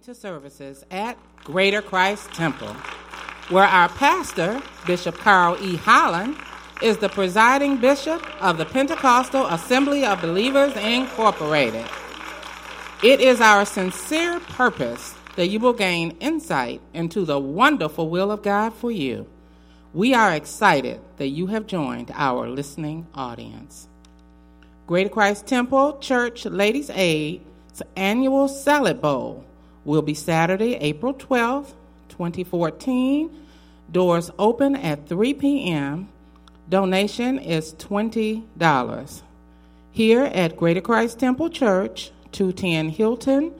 to services at Greater Christ Temple, where our pastor, Bishop Carl E. Holland, is the presiding bishop of the Pentecostal Assembly of Believers Incorporated. It is our sincere purpose that you will gain insight into the wonderful will of God for you. We are excited that you have joined our listening audience. Greater Christ Temple Church Ladies Aid's annual Salad Bowl will be Saturday, April 12th, 2014. Doors open at 3 p.m. Donation is $20. Here at Greater Christ Temple Church, 210 Hilton,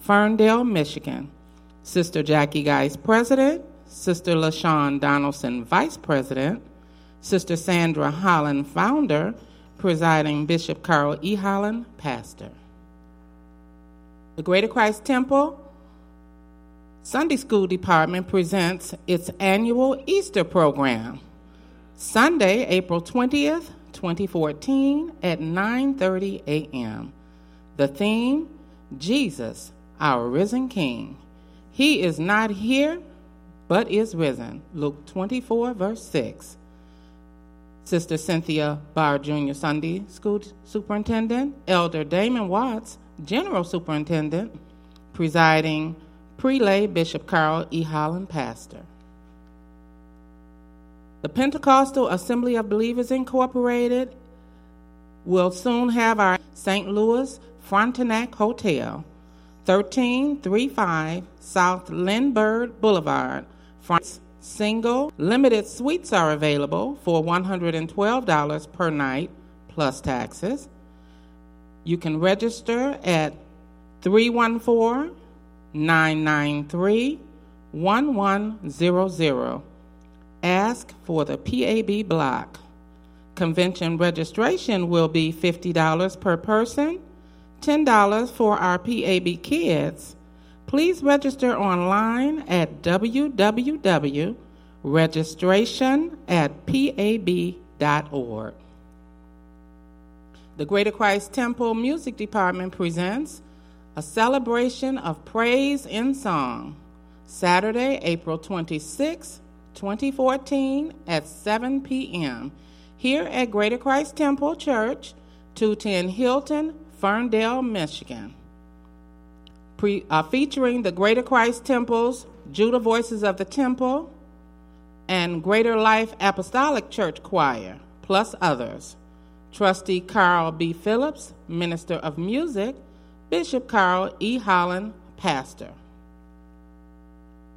Ferndale, Michigan. Sister Jackie Geis, President. Sister LaShawn Donaldson, Vice President. Sister Sandra Holland, Founder. Presiding Bishop Carl E. Holland, Pastor. The Greater Christ Temple Sunday School Department presents its annual Easter program. Sunday, April 20th, 2014 at 9:30 a.m. The theme: Jesus, our risen King. He is not here, but is risen. Luke 24 verse 6. Sister Cynthia Barr Jr. Sunday School Superintendent, Elder Damon Watts, General Superintendent, presiding Prelay Bishop Carl E. Holland, Pastor. The Pentecostal Assembly of Believers Incorporated will soon have our St. Louis Frontenac Hotel, 1335 South Lindbergh Boulevard. France. Single limited suites are available for $112 per night plus taxes. You can register at 314 993 1100. Ask for the PAB block. Convention registration will be $50 per person, $10 for our PAB kids. Please register online at www.registration at pab.org. The Greater Christ Temple Music Department presents a celebration of praise in song, Saturday, April 26, 2014, at 7 p.m., here at Greater Christ Temple Church, 210 Hilton, Ferndale, Michigan. Pre, uh, featuring the Greater Christ Temple's Judah Voices of the Temple and Greater Life Apostolic Church Choir, plus others. Trustee Carl B. Phillips, Minister of Music, Bishop Carl E. Holland, pastor.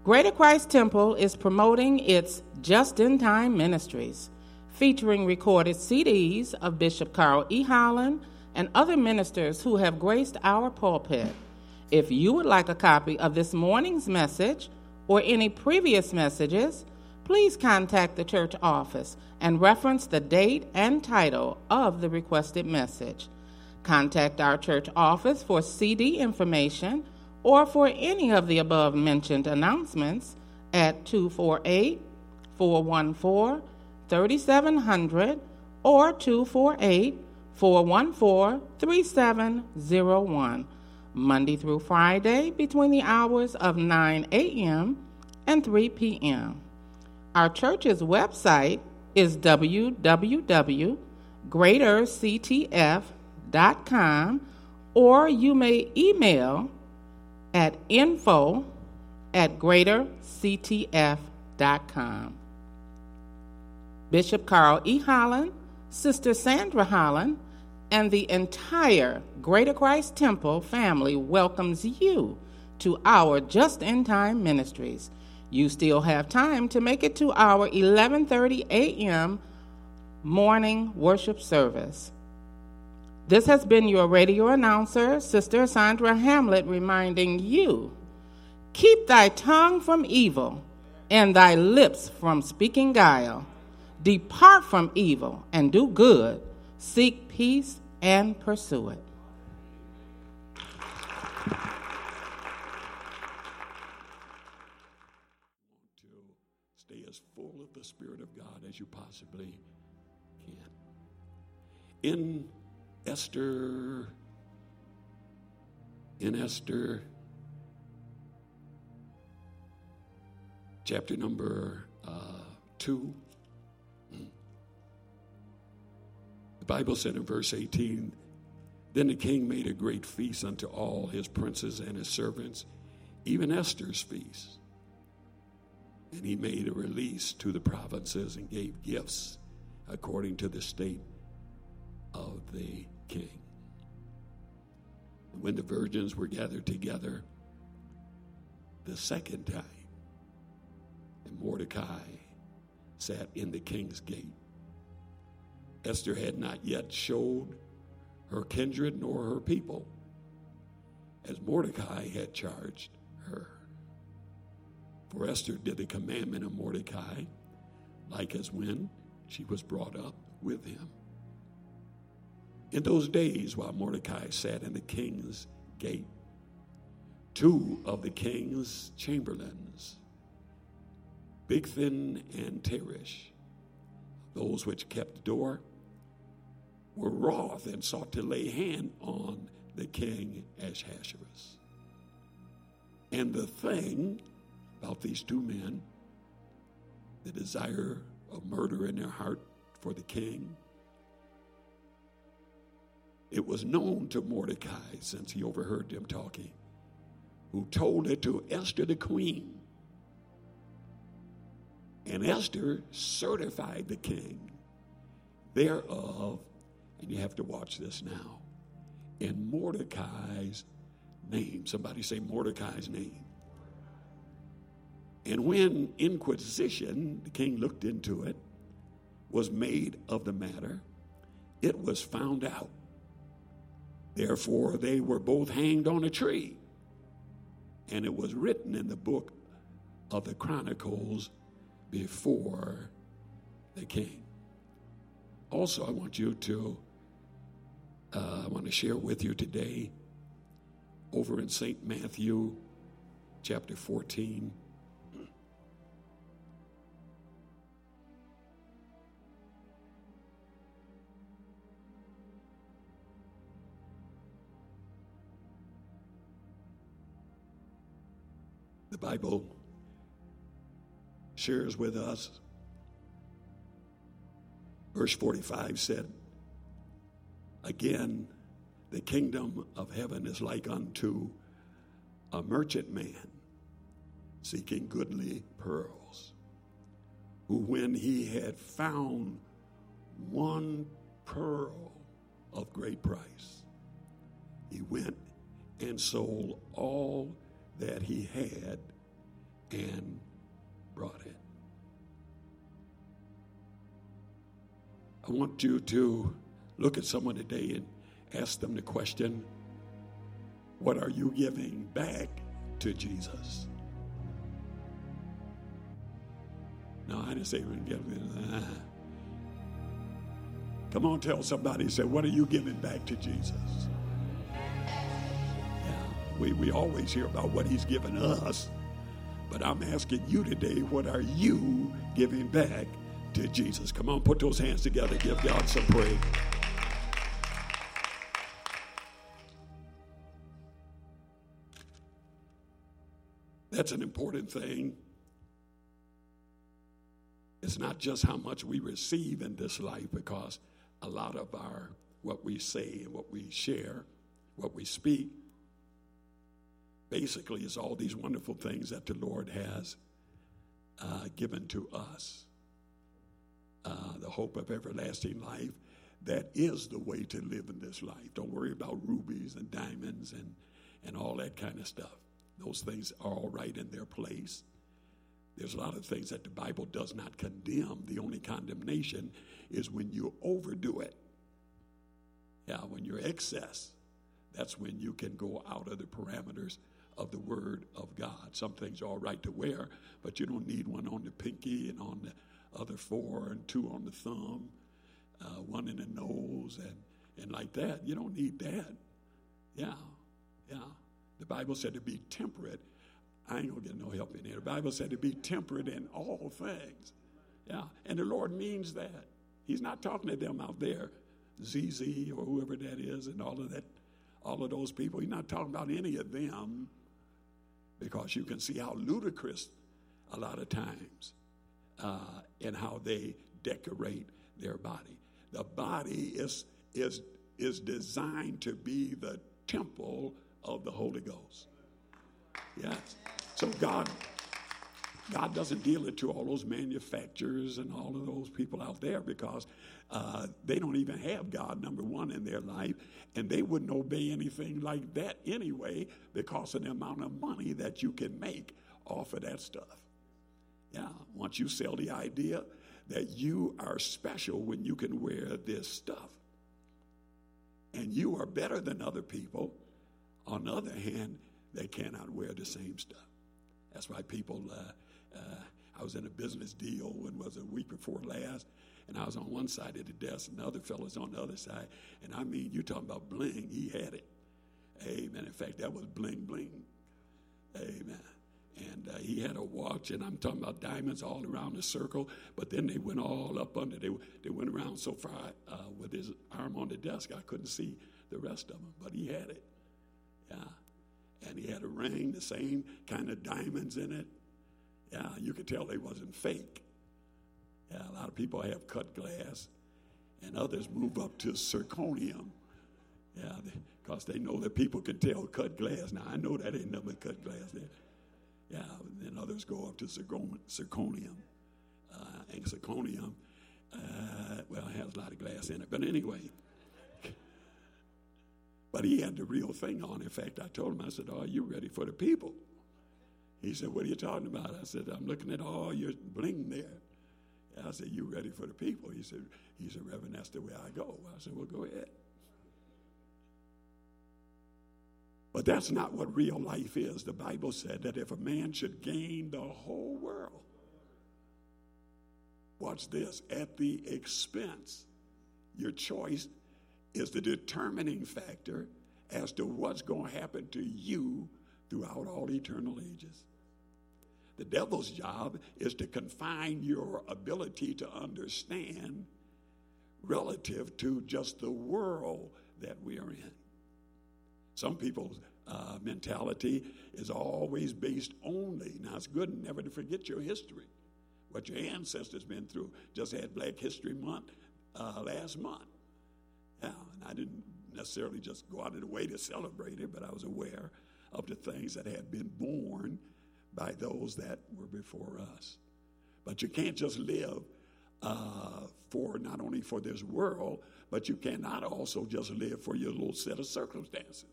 Greater Christ Temple is promoting its Just in Time Ministries, featuring recorded CDs of Bishop Carl E. Holland and other ministers who have graced our pulpit. If you would like a copy of this morning's message or any previous messages, please contact the church office and reference the date and title of the requested message. Contact our church office for CD information or for any of the above mentioned announcements at 248 414 3700 or 248 414 3701, Monday through Friday between the hours of 9 a.m. and 3 p.m. Our church's website is www.greaterctf.com com, or you may email at info at greaterctf.com. Bishop Carl E. Holland, Sister Sandra Holland, and the entire Greater Christ Temple family welcomes you to our Just in Time Ministries. You still have time to make it to our 11:30 a.m. morning worship service. This has been your radio announcer, Sister Sandra Hamlet, reminding you keep thy tongue from evil and thy lips from speaking guile. Depart from evil and do good, seek peace and pursue it. Stay as full of the Spirit of God as you possibly can. In Esther, in Esther chapter number uh, 2. The Bible said in verse 18 Then the king made a great feast unto all his princes and his servants, even Esther's feast. And he made a release to the provinces and gave gifts according to the state of the king. And when the virgins were gathered together the second time, and Mordecai sat in the king's gate. Esther had not yet showed her kindred nor her people, as Mordecai had charged her. For Esther did the commandment of Mordecai, like as when she was brought up with him. In those days, while Mordecai sat in the king's gate, two of the king's chamberlains, Bigthan and Teresh, those which kept the door, were wroth and sought to lay hand on the king Ahasuerus. And the thing about these two men, the desire of murder in their heart for the king, it was known to Mordecai since he overheard them talking, who told it to Esther the queen. And Esther certified the king thereof, and you have to watch this now, in Mordecai's name. Somebody say Mordecai's name. And when inquisition, the king looked into it, was made of the matter, it was found out. Therefore, they were both hanged on a tree. And it was written in the book of the Chronicles before the king. Also, I want you to, uh, I want to share with you today over in St. Matthew chapter 14. The Bible shares with us. Verse 45 said, Again, the kingdom of heaven is like unto a merchant man seeking goodly pearls, who, when he had found one pearl of great price, he went and sold all that he had and brought it. I want you to look at someone today and ask them the question what are you giving back to Jesus? No, I didn't say we give it. Come on, tell somebody, say, what are you giving back to Jesus? We, we always hear about what he's given us. But I'm asking you today, what are you giving back to Jesus? Come on, put those hands together. Give God some praise. That's an important thing. It's not just how much we receive in this life, because a lot of our what we say and what we share, what we speak, basically is all these wonderful things that the Lord has uh, given to us. Uh, the hope of everlasting life. That is the way to live in this life. Don't worry about rubies and diamonds and, and all that kind of stuff. Those things are all right in their place. There's a lot of things that the Bible does not condemn. The only condemnation is when you overdo it. Yeah, when you're excess, that's when you can go out of the parameters of the Word of God. Some things are all right to wear, but you don't need one on the pinky and on the other four and two on the thumb, uh, one in the nose, and, and like that. You don't need that. Yeah, yeah. The Bible said to be temperate. I ain't gonna get no help in here. The Bible said to be temperate in all things. Yeah, and the Lord means that. He's not talking to them out there, ZZ or whoever that is, and all of that, all of those people. He's not talking about any of them because you can see how ludicrous a lot of times uh, in how they decorate their body. The body is, is, is designed to be the temple of the Holy Ghost. Yes. So God God doesn't deal it to all those manufacturers and all of those people out there because uh, they don't even have God, number one, in their life, and they wouldn't obey anything like that anyway because of the amount of money that you can make off of that stuff. Yeah, once you sell the idea that you are special when you can wear this stuff, and you are better than other people, on the other hand, they cannot wear the same stuff. That's why people. Uh, uh, I was in a business deal when was a week before last, and I was on one side of the desk, and the other fellow's on the other side. And I mean, you're talking about bling? He had it. Amen. In fact, that was bling bling. Amen. And uh, he had a watch, and I'm talking about diamonds all around the circle. But then they went all up under. They they went around so far uh, with his arm on the desk, I couldn't see the rest of them. But he had it. Yeah. And he had a ring, the same kind of diamonds in it. Yeah, you could tell they wasn't fake. Yeah, a lot of people have cut glass, and others move up to zirconium. Yeah, because they, they, know that people can tell cut glass. Now I know that ain't nothing cut glass there. Yeah, then others go up to zirconium, uh, and zirconium, uh, well, it has a lot of glass in it. But anyway, but he had the real thing on. In fact, I told him, I said, "Are you ready for the people?" He said, What are you talking about? I said, I'm looking at all your bling there. I said, You ready for the people? He said, He said, Reverend, that's the way I go. I said, Well, go ahead. But that's not what real life is. The Bible said that if a man should gain the whole world, watch this, at the expense, your choice is the determining factor as to what's going to happen to you throughout all eternal ages. The devil's job is to confine your ability to understand relative to just the world that we are in. Some people's uh, mentality is always based only. Now, it's good never to forget your history, what your ancestors been through. Just had Black History Month uh, last month. Yeah, and I didn't necessarily just go out of the way to celebrate it, but I was aware of the things that had been born by those that were before us. But you can't just live uh, for not only for this world, but you cannot also just live for your little set of circumstances.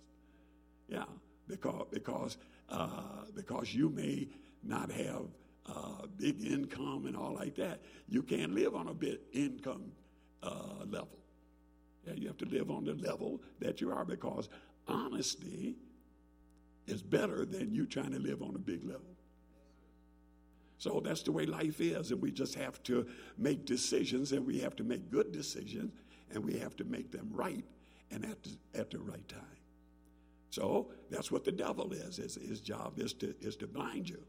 Yeah, because because uh, because you may not have uh, big income and all like that. You can't live on a big income uh, level. Yeah, you have to live on the level that you are because honesty is better than you trying to live on a big level. So that's the way life is, and we just have to make decisions, and we have to make good decisions, and we have to make them right and at the, at the right time. So that's what the devil is. His, his job is to is to blind you,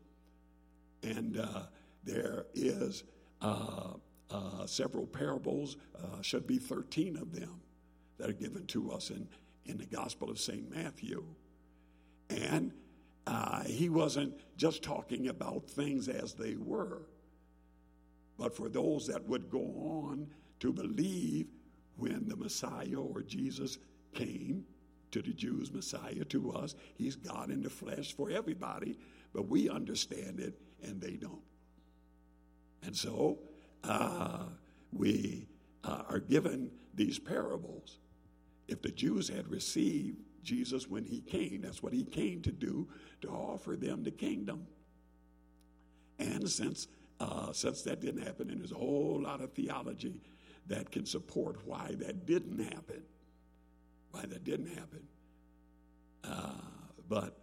and uh, there is uh, uh, several parables. Uh, should be thirteen of them that are given to us in in the Gospel of Saint Matthew. And uh, he wasn't just talking about things as they were, but for those that would go on to believe when the Messiah or Jesus came to the Jews, Messiah to us, he's God in the flesh for everybody, but we understand it and they don't. And so uh, we uh, are given these parables. If the Jews had received Jesus when he came. That's what he came to do, to offer them the kingdom. And since uh, since that didn't happen, and there's a whole lot of theology that can support why that didn't happen, why that didn't happen. Uh, but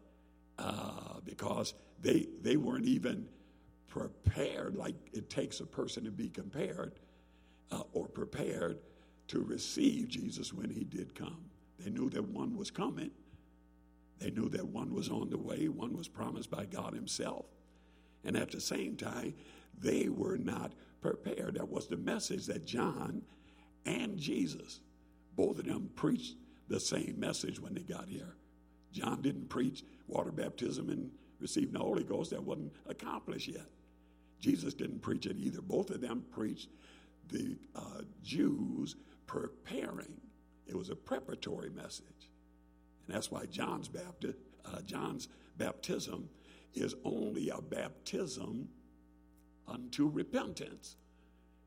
uh, because they they weren't even prepared, like it takes a person to be compared uh, or prepared to receive Jesus when he did come. They knew that one was coming. They knew that one was on the way, one was promised by God Himself. And at the same time, they were not prepared. That was the message that John and Jesus, both of them preached the same message when they got here. John didn't preach water baptism and receiving the Holy Ghost, that wasn't accomplished yet. Jesus didn't preach it either. Both of them preached the uh, Jews preparing. It was a preparatory message. And that's why John's, uh, John's baptism is only a baptism unto repentance.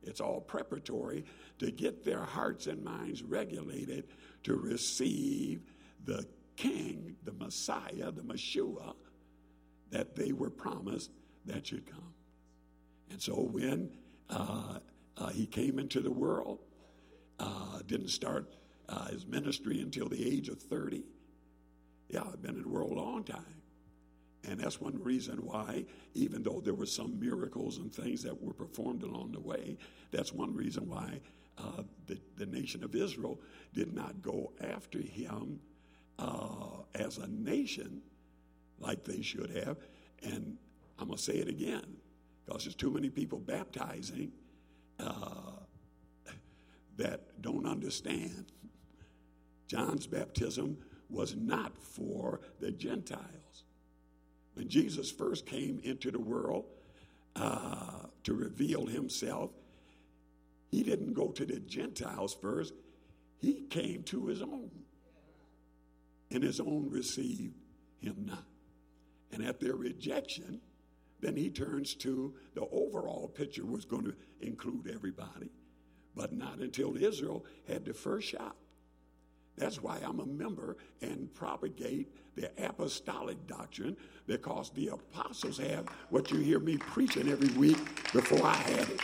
It's all preparatory to get their hearts and minds regulated to receive the King, the Messiah, the Messiah that they were promised that should come. And so when uh, uh, he came into the world, uh, didn't start uh, his ministry until the age of 30. Yeah, I've been in the world a long time. And that's one reason why, even though there were some miracles and things that were performed along the way, that's one reason why uh, the, the nation of Israel did not go after him uh, as a nation like they should have. And I'm going to say it again because there's too many people baptizing uh, that don't understand. John's baptism was not for the Gentiles. When Jesus first came into the world uh, to reveal himself, he didn't go to the Gentiles first, he came to his own. And his own received him not. And at their rejection, then he turns to the overall picture was going to include everybody, but not until Israel had the first shot. That's why I'm a member and propagate the apostolic doctrine because the apostles have what you hear me preaching every week before I had it.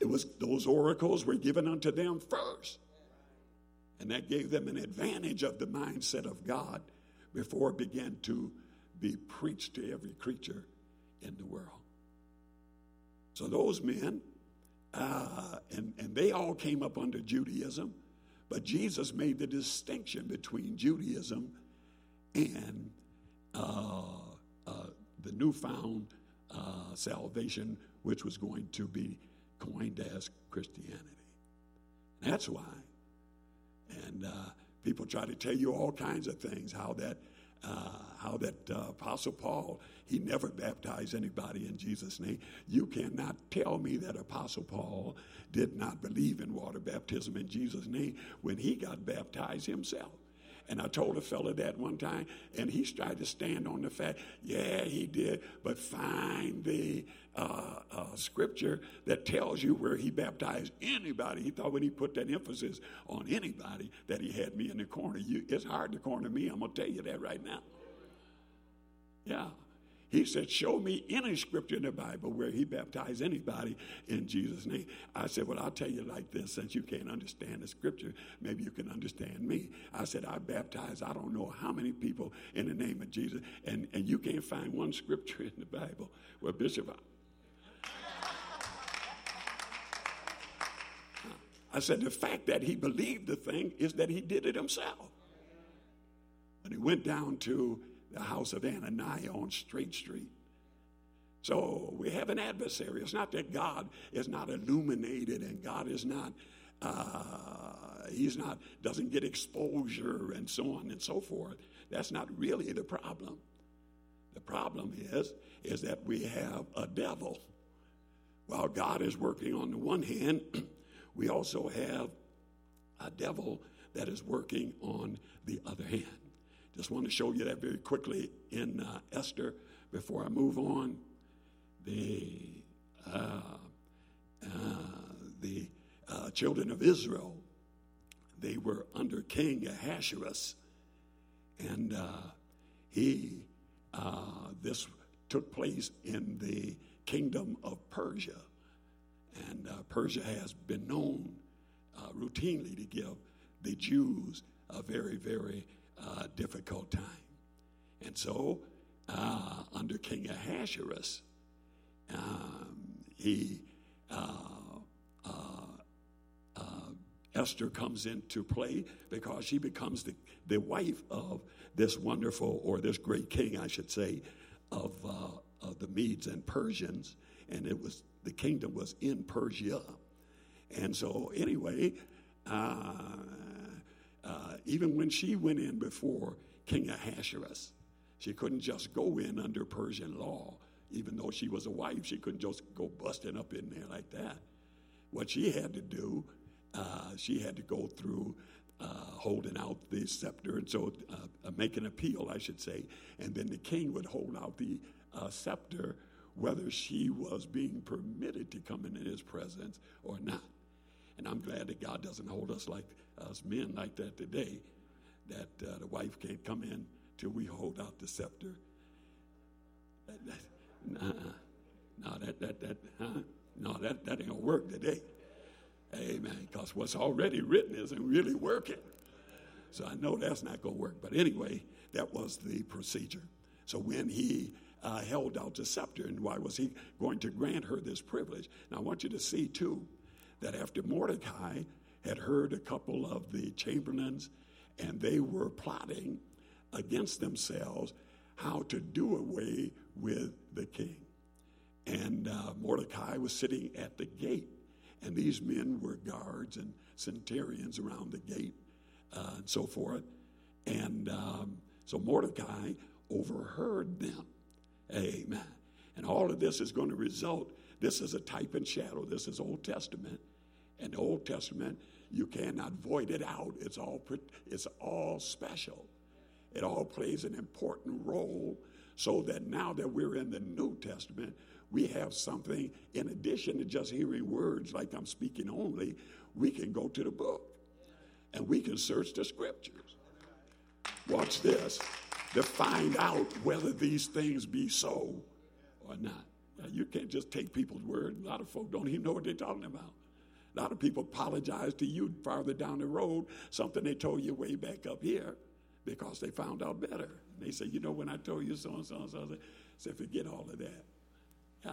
It was those oracles were given unto them first. And that gave them an advantage of the mindset of God before it began to be preached to every creature in the world. So those men, uh, and, and they all came up under Judaism, but Jesus made the distinction between Judaism and uh, uh, the newfound uh, salvation, which was going to be coined as Christianity. That's why. And uh, people try to tell you all kinds of things, how that uh, how that uh, Apostle Paul, he never baptized anybody in Jesus' name. You cannot tell me that Apostle Paul did not believe in water baptism in Jesus' name when he got baptized himself. And I told a fella that one time, and he's tried to stand on the fact, yeah, he did, but find the uh, uh, scripture that tells you where he baptized anybody. He thought when he put that emphasis on anybody that he had me in the corner. You, it's hard to corner me. I'm going to tell you that right now. Yeah. He said, Show me any scripture in the Bible where he baptized anybody in Jesus' name. I said, Well, I'll tell you like this since you can't understand the scripture, maybe you can understand me. I said, I baptized I don't know how many people in the name of Jesus, and, and you can't find one scripture in the Bible where Bishop. I said, The fact that he believed the thing is that he did it himself. But he went down to the house of Ananias on Straight Street. So we have an adversary. It's not that God is not illuminated and God is not, uh, he's not, doesn't get exposure and so on and so forth. That's not really the problem. The problem is, is that we have a devil. While God is working on the one hand, we also have a devil that is working on the other hand. Just want to show you that very quickly in uh, Esther before I move on. The, uh, uh, the uh, children of Israel, they were under King Ahasuerus. And uh, he, uh, this took place in the kingdom of Persia. And Persia has been known routinely to give the Jews a very, very uh, difficult time. And so, uh, under King Ahasuerus, um, he uh, uh, uh, Esther comes into play because she becomes the, the wife of this wonderful, or this great king, I should say, of, of the Medes and Persians. And it was the kingdom was in Persia. And so, anyway, uh, uh, even when she went in before King Ahasuerus, She couldn't just go in under Persian law. Even though she was a wife, she couldn't just go busting up in there like that. What she had to do, uh, she had to go through uh, holding out the scepter, and so uh, uh make an appeal, I should say, and then the king would hold out the uh, scepter, whether she was being permitted to come into his presence or not. And I'm glad that God doesn't hold us like us men like that today, that uh, the wife can't come in till we hold out the scepter. That, that, uh-uh. No, that, that, that, huh? No, that, that ain't gonna work today. Amen. Because what's already written isn't really working. So I know that's not gonna work. But anyway, that was the procedure. So when he uh, held out the scepter, and why was he going to grant her this privilege? Now I want you to see too that after Mordecai had heard a couple of the chamberlains and they were plotting against themselves how to do away with the king. And uh, Mordecai was sitting at the gate, and these men were guards and centurions around the gate uh, and so forth. And um, so Mordecai overheard them. Amen. And all of this is going to result. This is a type and shadow. This is Old Testament. And the Old Testament, you cannot void it out. It's all, it's all special. It all plays an important role so that now that we're in the New Testament, we have something in addition to just hearing words like I'm speaking only, we can go to the book and we can search the scriptures. Watch this to find out whether these things be so or not. Now, you can't just take people's word. A lot of folk don't even know what they're talking about. A lot of people apologize to you farther down the road, something they told you way back up here because they found out better. They say, you know, when I told you so and so and so, I said, forget all of that. Yeah.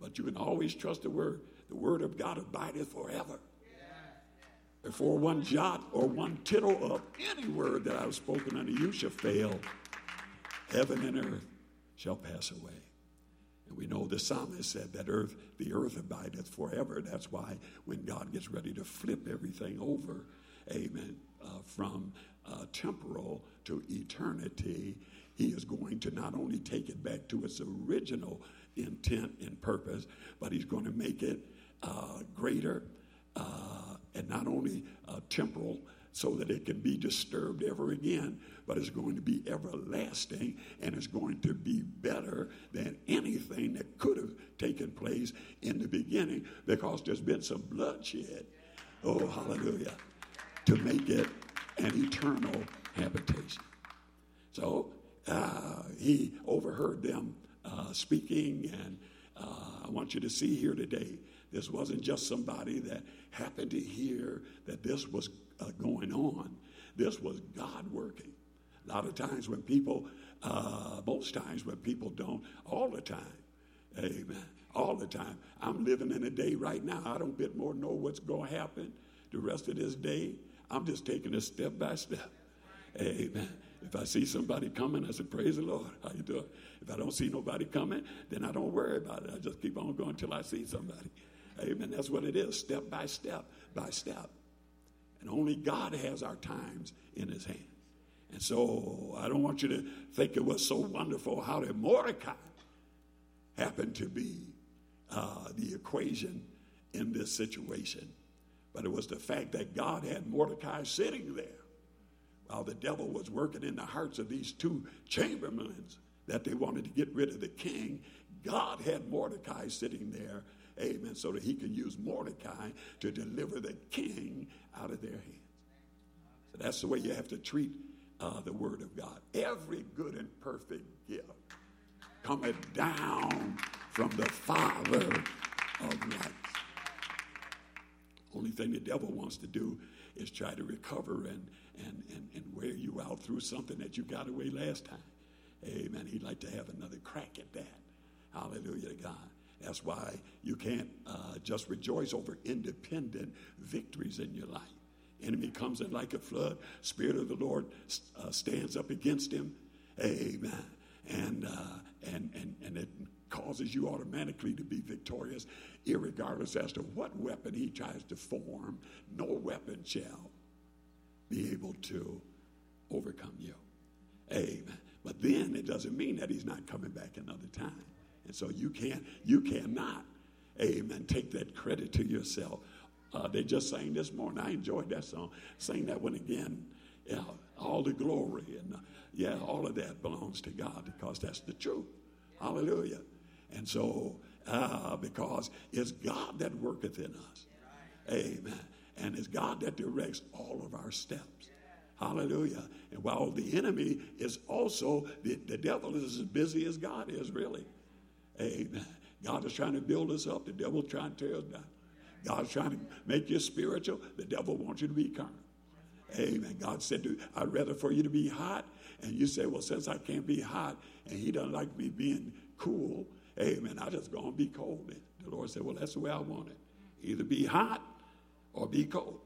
But you can always trust the word. The word of God abideth forever. Before one jot or one tittle of any word that I have spoken unto you shall fail, heaven and earth shall pass away. And we know the psalmist said that earth, the earth abideth forever. That's why when God gets ready to flip everything over, amen, uh, from uh, temporal to eternity, he is going to not only take it back to its original intent and purpose, but he's going to make it uh, greater uh, and not only uh, temporal so that it can be disturbed ever again, but it's going to be everlasting and it's going to be better than anything that could have taken place in the beginning because there's been some bloodshed. Oh, hallelujah. To make it an eternal habitation. So uh, he overheard them uh, speaking, and uh, I want you to see here today this wasn't just somebody that happened to hear that this was uh, going on, this was God working. A lot of times when people, uh, most times when people don't, all the time, amen, all the time. I'm living in a day right now, I don't bit more know what's going to happen the rest of this day. I'm just taking it step by step. Amen. If I see somebody coming, I say, Praise the Lord. How you doing? If I don't see nobody coming, then I don't worry about it. I just keep on going until I see somebody. Amen. That's what it is, step by step by step. And only God has our times in his hand. And so I don't want you to think it was so wonderful how did Mordecai happen to be uh, the equation in this situation. But it was the fact that God had Mordecai sitting there while the devil was working in the hearts of these two chamberlains that they wanted to get rid of the king. God had Mordecai sitting there, amen, so that he could use Mordecai to deliver the king out of their hands. So that's the way you have to treat uh, the Word of God. Every good and perfect gift cometh down from the Father of lights. Only thing the devil wants to do is try to recover and, and, and, and wear you out through something that you got away last time. Amen. He'd like to have another crack at that. Hallelujah to God. That's why you can't uh, just rejoice over independent victories in your life. Enemy comes in like a flood. Spirit of the Lord uh, stands up against him. Amen. And, uh, and, and, and it causes you automatically to be victorious, regardless as to what weapon he tries to form. No weapon shall be able to overcome you. Amen. But then it doesn't mean that he's not coming back another time. And so you can't, you cannot, amen, take that credit to yourself. Uh, they just sang this morning. I enjoyed that song. Sing that one again. Yeah, all the glory and uh, yeah, all of that belongs to God because that's the truth. Hallelujah. And so, uh, because it's God that worketh in us. Amen. And it's God that directs all of our steps. Hallelujah. And while the enemy is also, the, the devil is as busy as God is, really. Amen. God is trying to build us up, the devil trying to tear us down. God's trying to make you spiritual, the devil wants you to be carnal. Amen. God said, to, I'd rather for you to be hot. And you say, well, since I can't be hot and he doesn't like me being cool, amen, I just going to be cold. And the Lord said, well, that's the way I want it. Either be hot or be cold.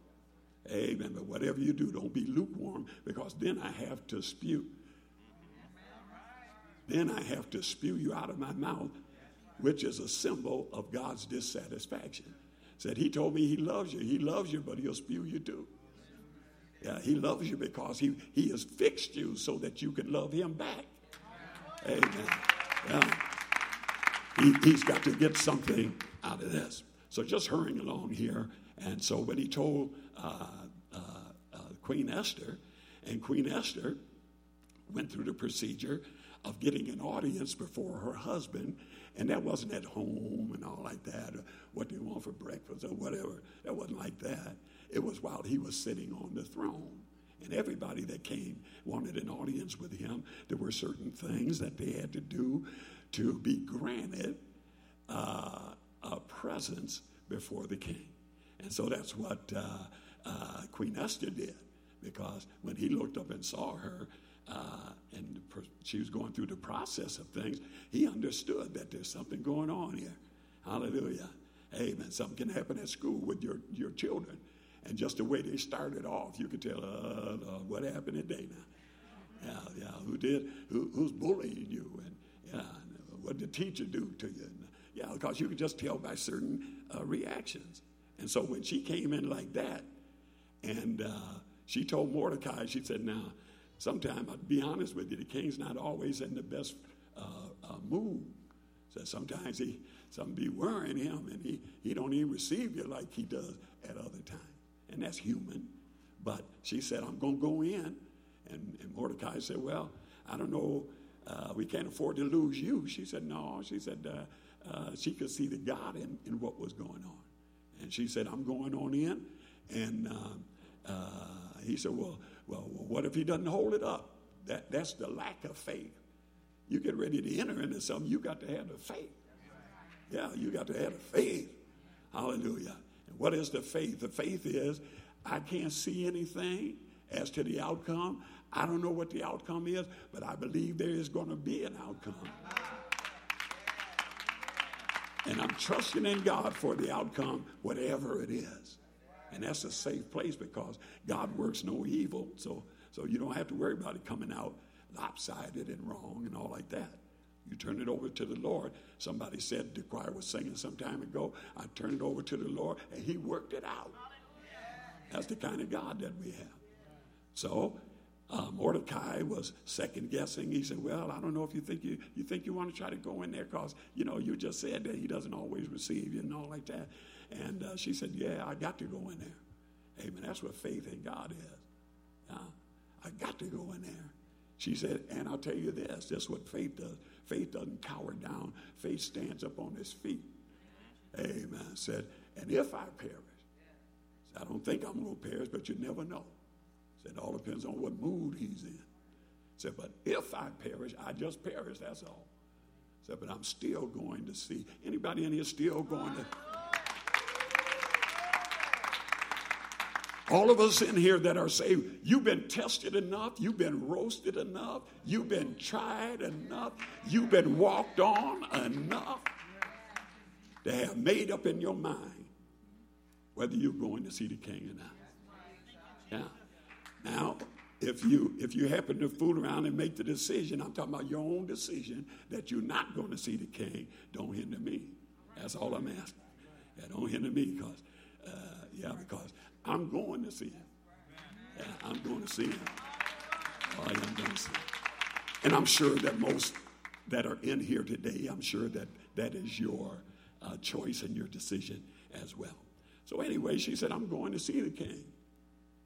Amen. But whatever you do, don't be lukewarm because then I have to spew. Then I have to spew you out of my mouth, which is a symbol of God's dissatisfaction. Said he told me he loves you. He loves you, but he'll spew you too. Yeah, he loves you because he, he has fixed you so that you can love him back. Amen. Yeah. He, he's got to get something out of this. So just hurrying along here. And so when he told uh, uh, uh, Queen Esther, and Queen Esther went through the procedure of getting an audience before her husband, and that wasn't at home and all like that, or what do you want for breakfast or whatever. That wasn't like that. It was while he was sitting on the throne. And everybody that came wanted an audience with him. There were certain things that they had to do to be granted uh, a presence before the king. And so that's what uh, uh, Queen Esther did, because when he looked up and saw her, uh, and she was going through the process of things, he understood that there's something going on here. Hallelujah. Amen. Something can happen at school with your, your children. And just the way they started off, you could tell uh, uh, what happened today now. Yeah, yeah, who did, who, who's bullying you, and yeah, what did the teacher do to you? And, yeah, because you could just tell by certain uh, reactions. And so when she came in like that, and uh, she told Mordecai, she said, Now, sometimes, I'll be honest with you, the king's not always in the best uh, uh, mood. So sometimes he, some be worrying him, and he, he don't even receive you like he does at other times and that's human. But she said, I'm going to go in. And, and, Mordecai said, Well, I don't know, uh, we can't afford to lose you. She said, No. She said, uh, uh, she could see the God in, in what was going on. And she said, I'm going on in. And uh, he said, well, well, what if he doesn't hold it up? That, that's the lack of faith. You get ready to enter into something, you got to have the faith. Yeah, you got to have the faith. Hallelujah. And What is the faith? The faith is I can't see anything as to the outcome. I don't know what the outcome is, but I believe there is going to be an outcome. And I'm trusting in God for the outcome, whatever it is. And that's a safe place because God works no evil. So, so you don't have to worry about it coming out lopsided and wrong and all like that. You turn it over to the Lord. Somebody said the choir was singing some time ago. I turned it over to the Lord, and He worked it out. That's the kind of God that we have. So uh, Mordecai was second guessing. He said, "Well, I don't know if you think you you think you want to try to go in there because you know you just said that he doesn't always receive you and all like that." And uh, she said, "Yeah, I got to go in there." Amen. That's what faith in God is. Uh, I got to go in there. She said, and I'll tell you this: that's what faith does. Faith doesn't cower down. Faith stands up on his feet. Amen. Said, and if I perish, said, I don't think I'm going to perish, but you never know. Said, It all depends on what mood he's in. Said, but if I perish, I just perish, that's all. Said, but I'm still going to see. Anybody in here still going to All of us in here that are saved, you've been tested enough, you've been roasted enough, you've been tried enough, you've been walked on enough to have made up in your mind whether you're going to see the king or not. Yeah. Now, if you if you happen to fool around and make the decision, I'm talking about your own decision that you're not going to see the king, don't hinder me. That's all I'm asking. Yeah, don't hinder me because, uh, yeah, because I'm going to see him. Yeah, I'm going to see him. Oh, I am going to see him. And I'm sure that most that are in here today, I'm sure that that is your uh, choice and your decision as well. So, anyway, she said, I'm going to see the king.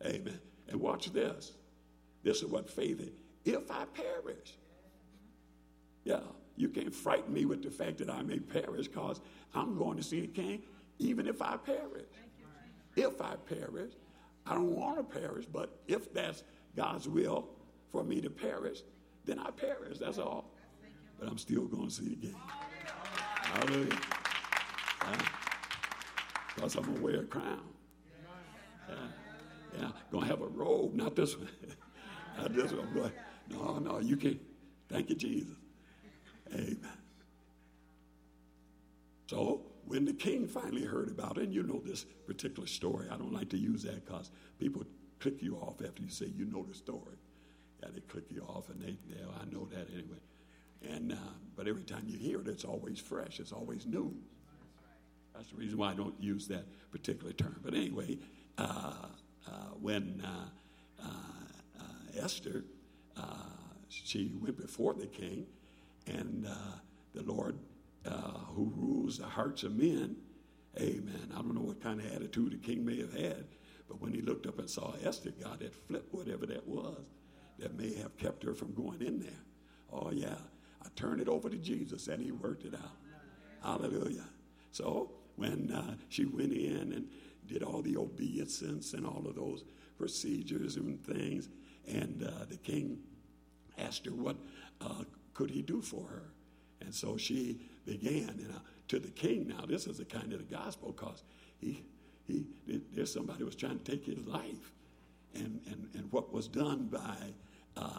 Amen. And watch this. This is what faith is. If I perish, yeah, you can't frighten me with the fact that I may perish because I'm going to see the king, even if I perish. If I perish, I don't want to perish, but if that's God's will for me to perish, then I perish. That's all. But I'm still going to see king. Hallelujah. Because I'm going to wear a crown. Yeah. yeah. Going to have a robe, not this one. not this one. Going, no, no, you can't. Thank you, Jesus. Amen. So when the king finally heard about it, and you know this particular story, I don't like to use that because people click you off after you say you know the story. Yeah, they click you off, and they, they I know that anyway. And uh, but every time you hear it, it's always fresh. It's always new. That's the reason why I don't use that particular term. But anyway, uh, uh, when uh, uh, uh, Esther she went before the king, and the Lord who rules the hearts of men, Amen. I don't know what kind of attitude the king may have had, but when he looked up and saw Esther, God had flipped whatever that was that may have kept her from going in there. Oh yeah, I turned it over to Jesus, and He worked it out. Hallelujah. So when uh, she went in and did all the obeisance and all of those procedures and things. And uh, the king asked her what uh, could he do for her. And so she began uh, to the king. Now, this is the kind of the gospel because he, he, there's somebody was trying to take his life. And, and, and what was done by uh,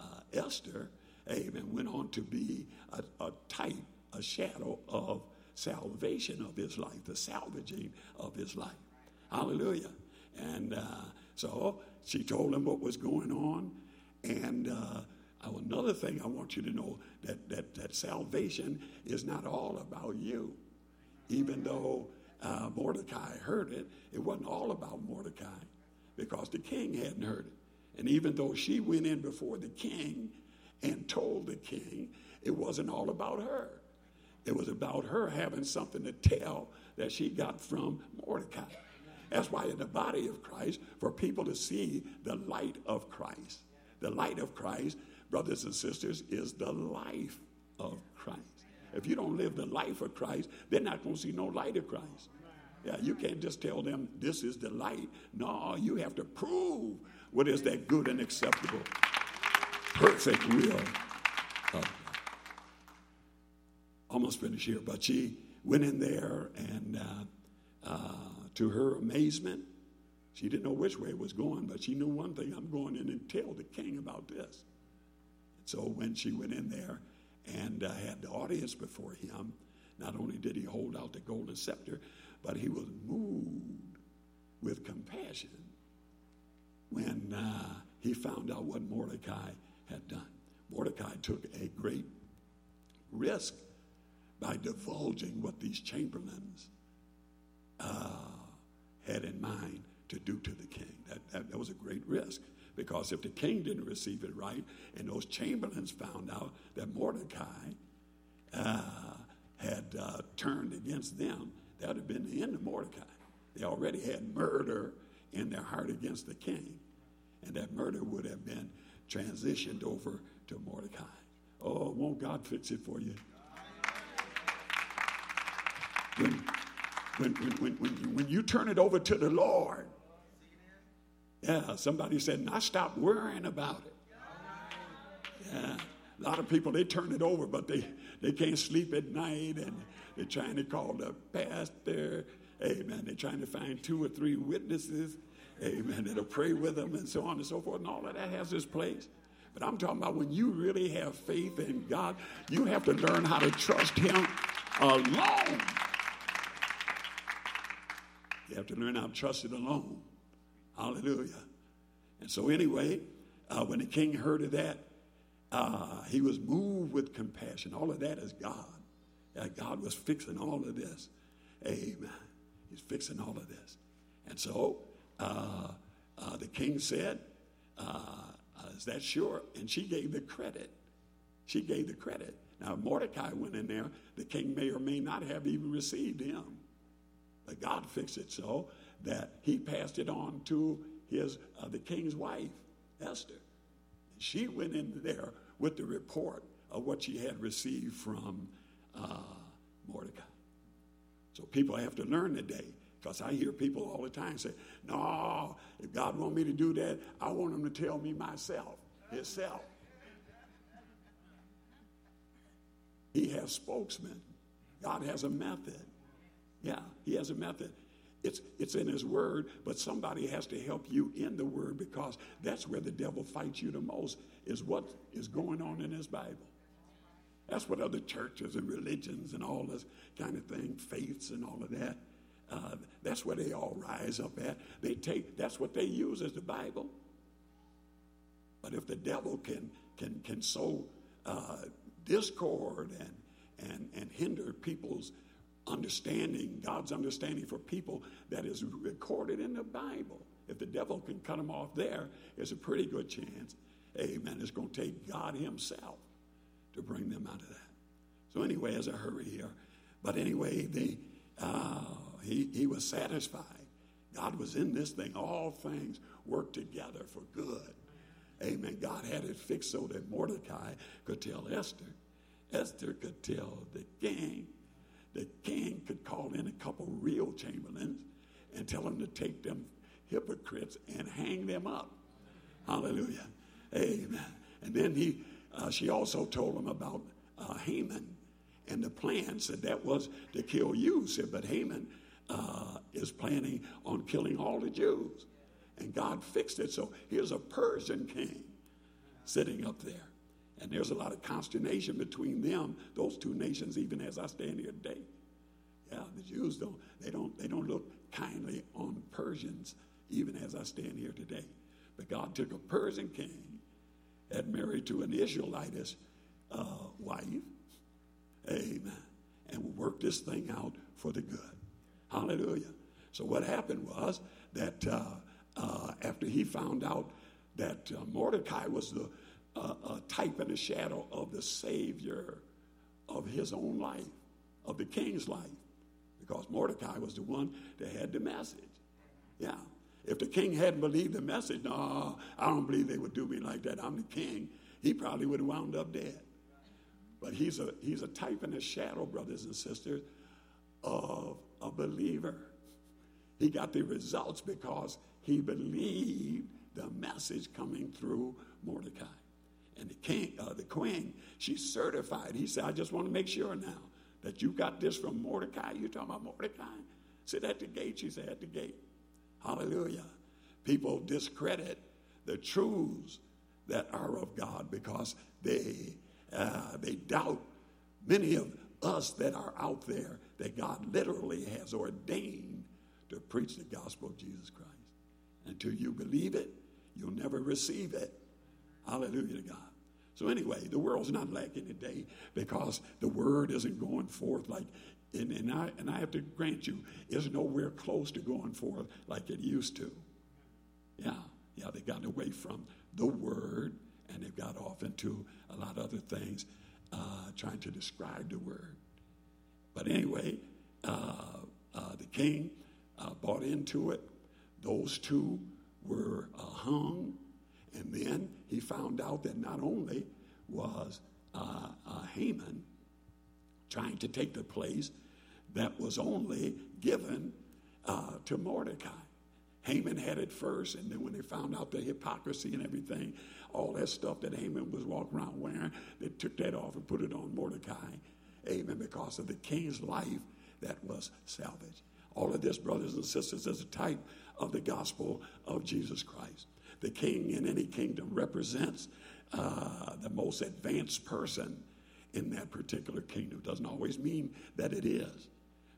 uh, Esther, amen, went on to be a, a type, a shadow of salvation of his life, the salvaging of his life. Hallelujah. And uh, so she told him what was going on. And uh, another thing I want you to know that, that, that salvation is not all about you. Even though uh, Mordecai heard it, it wasn't all about Mordecai because the king hadn't heard it. And even though she went in before the king and told the king, it wasn't all about her. It was about her having something to tell that she got from Mordecai. That's why in the body of Christ, for people to see the light of Christ, the light of Christ, brothers and sisters, is the life of Christ. If you don't live the life of Christ, they're not going to see no light of Christ. Yeah, you can't just tell them this is the light. No, you have to prove what is that good and acceptable, perfect will of almost finished here, but she went in there and uh, uh, to her amazement, she didn't know which way it was going, but she knew one thing I'm going in and tell the king about this. So when she went in there and uh, had the audience before him, not only did he hold out the golden scepter, but he was moved with compassion when uh, he found out what Mordecai had done. Mordecai took a great risk by divulging what these chamberlains uh, had in mind to do to the king. That, that, that was a great risk because if the king didn't receive it right and those chamberlains found out that Mordecai uh, had uh, turned against them, that would have been the end of Mordecai. They already had murder in their heart against the king, and that murder would have been transitioned over to Mordecai. Oh, won't God fix it for you? when, when, when, when, when you turn it over to the Lord, yeah, somebody said, I stopped worrying about it. Yeah, a lot of people, they turn it over, but they, they can't sleep at night and they're trying to call the pastor. Amen. They're trying to find two or three witnesses. Amen. That'll pray with them and so on and so forth. And all of that has its place. But I'm talking about when you really have faith in God, you have to learn how to trust Him alone. You have to learn how to trust it alone. Hallelujah. And so, anyway, uh, when the king heard of that, uh, he was moved with compassion. All of that is God. Uh, God was fixing all of this. Amen. He's fixing all of this. And so uh, uh, the king said, uh, Is that sure? And she gave the credit She gave the credit. Now, Mordecai went in there, the king may or may not have even received him. But God fixed it so that he passed it on to his, uh, the king's wife, Esther. She went in there with the report of what she had received from uh, Mordecai. So people have to learn today. Because I hear people all the time say, no, if God want me to do that, I want him to tell me myself, himself. He has spokesmen. God has a method. Yeah, he has a method. It's, it's in his word, but somebody has to help you in the word because that's where the devil fights you the most, is what is going on in his Bible. That's what other churches and religions and all this kind of thing, faiths and all of that, uh, that's where they all rise up at. They take, that's what they use as the Bible. But if the devil can, can, can sow uh, discord and, and, and hinder people's understanding, God's understanding for people that is recorded in the Bible. If the devil can cut them off there, there's a pretty good chance, amen, it's going to take God Himself to bring them out of that. So, anyway, as a hurry here, but anyway, the, uh, he, he was satisfied. God was in this thing. All things work together for good. Amen. God had it fixed so that Mordecai could tell Esther. Esther could tell the king the king could call in a couple real chamberlains and tell them to take them hypocrites and hang them up. Hallelujah. Amen. And then he, uh, she also told him about uh, Haman and the plan said that was to kill you. Said, but Haman uh, is planning on killing all the Jews. And God fixed it. So here's a Persian king sitting up there. And there's a lot of consternation between them, those two nations, even as I stand here today. Yeah, the Jews don't, they don't, they don't look kindly on Persians, even as I stand here today. But God took a Persian king that married to an Israelitish uh, wife, amen, and we worked this thing out for the good. Hallelujah. So what happened was that uh, uh, after he found out that uh, Mordecai was the uh, a type and a shadow of the Savior of his own life, of the king's life, because Mordecai was the one that had the message. Yeah. If the king hadn't believed the message, no, I don't believe they would do me like that. I'm the king. He probably would have wound up dead. But he's a, he's a type and a shadow, brothers and sisters, of a believer. He got the results because he believed the message coming through Mordecai. And the king, uh, the queen, she's certified. He said, I just want to make sure now that you got this from Mordecai. You talking about Mordecai? Sit at the gate. She said, at the gate. Hallelujah. People discredit the truths that are of God because they uh, they doubt many of us that are out there that God literally has ordained to preach the gospel of Jesus Christ. Until you believe it, you'll never receive it. Hallelujah to God. So anyway, the world's not lacking today because the word isn't going forth like, and, and, I, and I have to grant you, it's nowhere close to going forth like it used to. Yeah, yeah, they got away from the word and they've got off into a lot of other things uh, trying to describe the word. But anyway, uh, uh, the king uh, bought into it. Those two were uh, hung and then he found out that not only was uh, uh, Haman trying to take the place that was only given uh, to Mordecai. Haman had it first, and then when they found out the hypocrisy and everything, all that stuff that Haman was walking around wearing, they took that off and put it on Mordecai. Amen. Because of the king's life that was salvaged. All of this, brothers and sisters, is a type of the gospel of Jesus Christ the king in any kingdom represents uh, the most advanced person in that particular kingdom. Doesn't always mean that it is,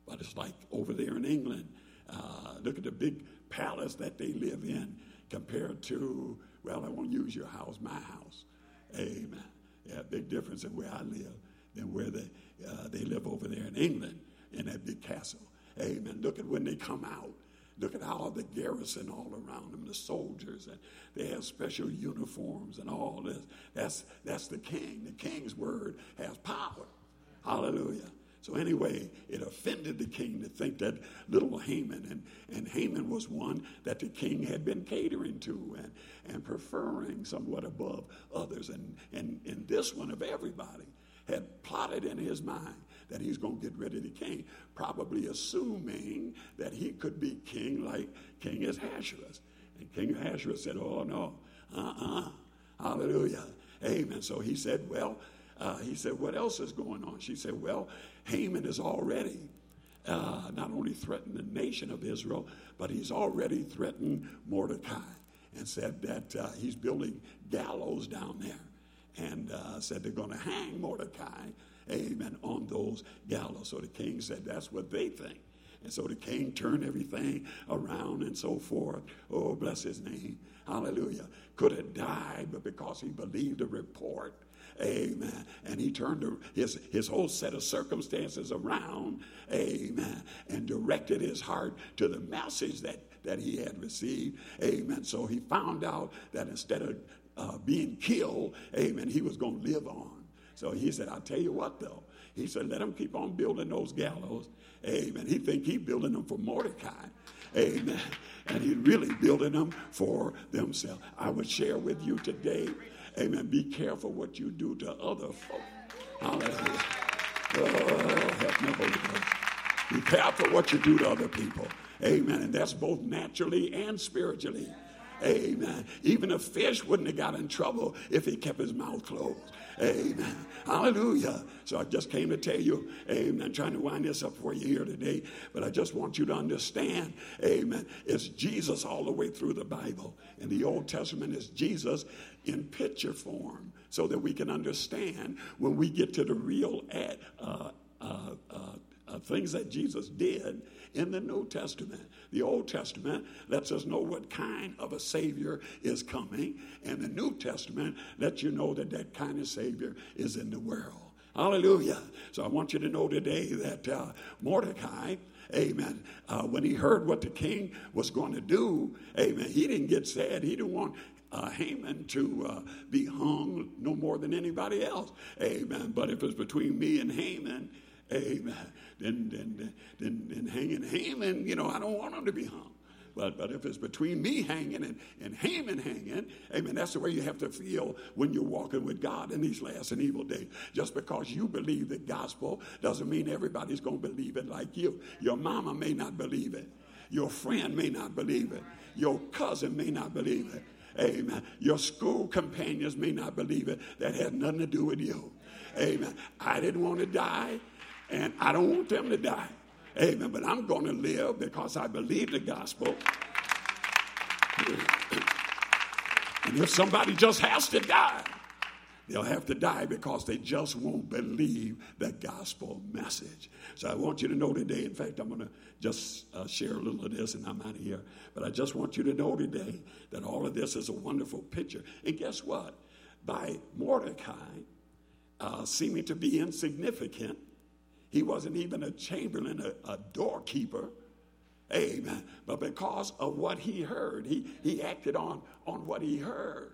but it's like over there in England. Uh, look at the big palace that they live in compared to, well, I won't use your house, my house. Amen. Yeah, big difference in where I live than where they, uh, they live over there in England in that big castle. Amen. Look at when they come out Look at all the garrison all around them, the soldiers, and they have special uniforms and all this. That's, that's the king. The king's word has power. Hallelujah. So anyway, it offended the king to think that little Haman, and, and Haman was one that the king had been catering to and, and preferring somewhat above others. And, and, and this one of everybody had plotted in his mind that he's going to get rid of the king, probably assuming that he could be king like King Ahasuerus. And King Ahasuerus said, Oh, no, uh uh-uh. uh, hallelujah, amen. So he said, Well, uh, he said, What else is going on? She said, Well, Haman is already uh, not only threatened the nation of Israel, but he's already threatened Mordecai and said that uh, he's building gallows down there and uh, said they're going to hang Mordecai amen, on those gallows. So the king said, that's what they think. And so the king turned everything around and so forth. Oh, bless his name. Hallelujah. Could have died, but because he believed the report, amen, and he turned his, his whole set of circumstances around, amen, and directed his heart to the message that, that he had received, amen. So he found out that instead of uh, being killed, amen, he was going to live on. So he said, I'll tell you what though. He said, let them keep on building those gallows. Amen. He think he building them for Mordecai. Amen. And he's really building them for themselves. I would share with you today, amen, be careful what you do to other folk. Hallelujah. Oh, help me, Holy Ghost. Be careful what you do to other people. Amen. And that's both naturally and spiritually. Amen. Even a fish wouldn't have got in trouble if he kept his mouth closed. Amen. Hallelujah. So I just came to tell you, amen, trying to wind this up for you here today, but I just want you to understand, amen, it's Jesus all the way through the Bible. And the Old Testament is Jesus in picture form so that we can understand when we get to the real uh, uh, uh, uh, things that Jesus did in the New Testament. The Old Testament lets us know what kind of a Savior is coming, and the New Testament lets you know that that kind of Savior is in the world. Hallelujah. So I want you to know today that uh, Mordecai, amen, uh, when he heard what the king was going to do, amen, he didn't get sad. He didn't want uh, Haman to uh, be hung no more than anybody else. Amen. But if it's between me and Haman, amen, then, then, then, then hanging Haman, you know, I don't want him to be hung. But, but if it's between me hanging and, and Haman hanging, amen, that's the way you have to feel when you're walking with God in these last and evil days. Just because you believe the gospel doesn't mean everybody's going to believe it like you. Your mama may not believe it. Your friend may not believe it. Your cousin may not believe it. Amen. Your school companions may not believe it. That has nothing to do with you. Amen. I didn't want to die and I don't want them to die. Amen. But I'm going to live because I believe the gospel. And if somebody just has to die, they'll have to die because they just won't believe the gospel message. So I want you to know today, in fact, I'm going to just uh, share a little of this and I'm out of here. But I just want you to know today that all of this is a wonderful picture. And guess what? By Mordecai uh, seeming to be insignificant, he wasn't even a chamberlain, a, a doorkeeper. Amen. But because of what he heard, he, he acted on, on what he heard.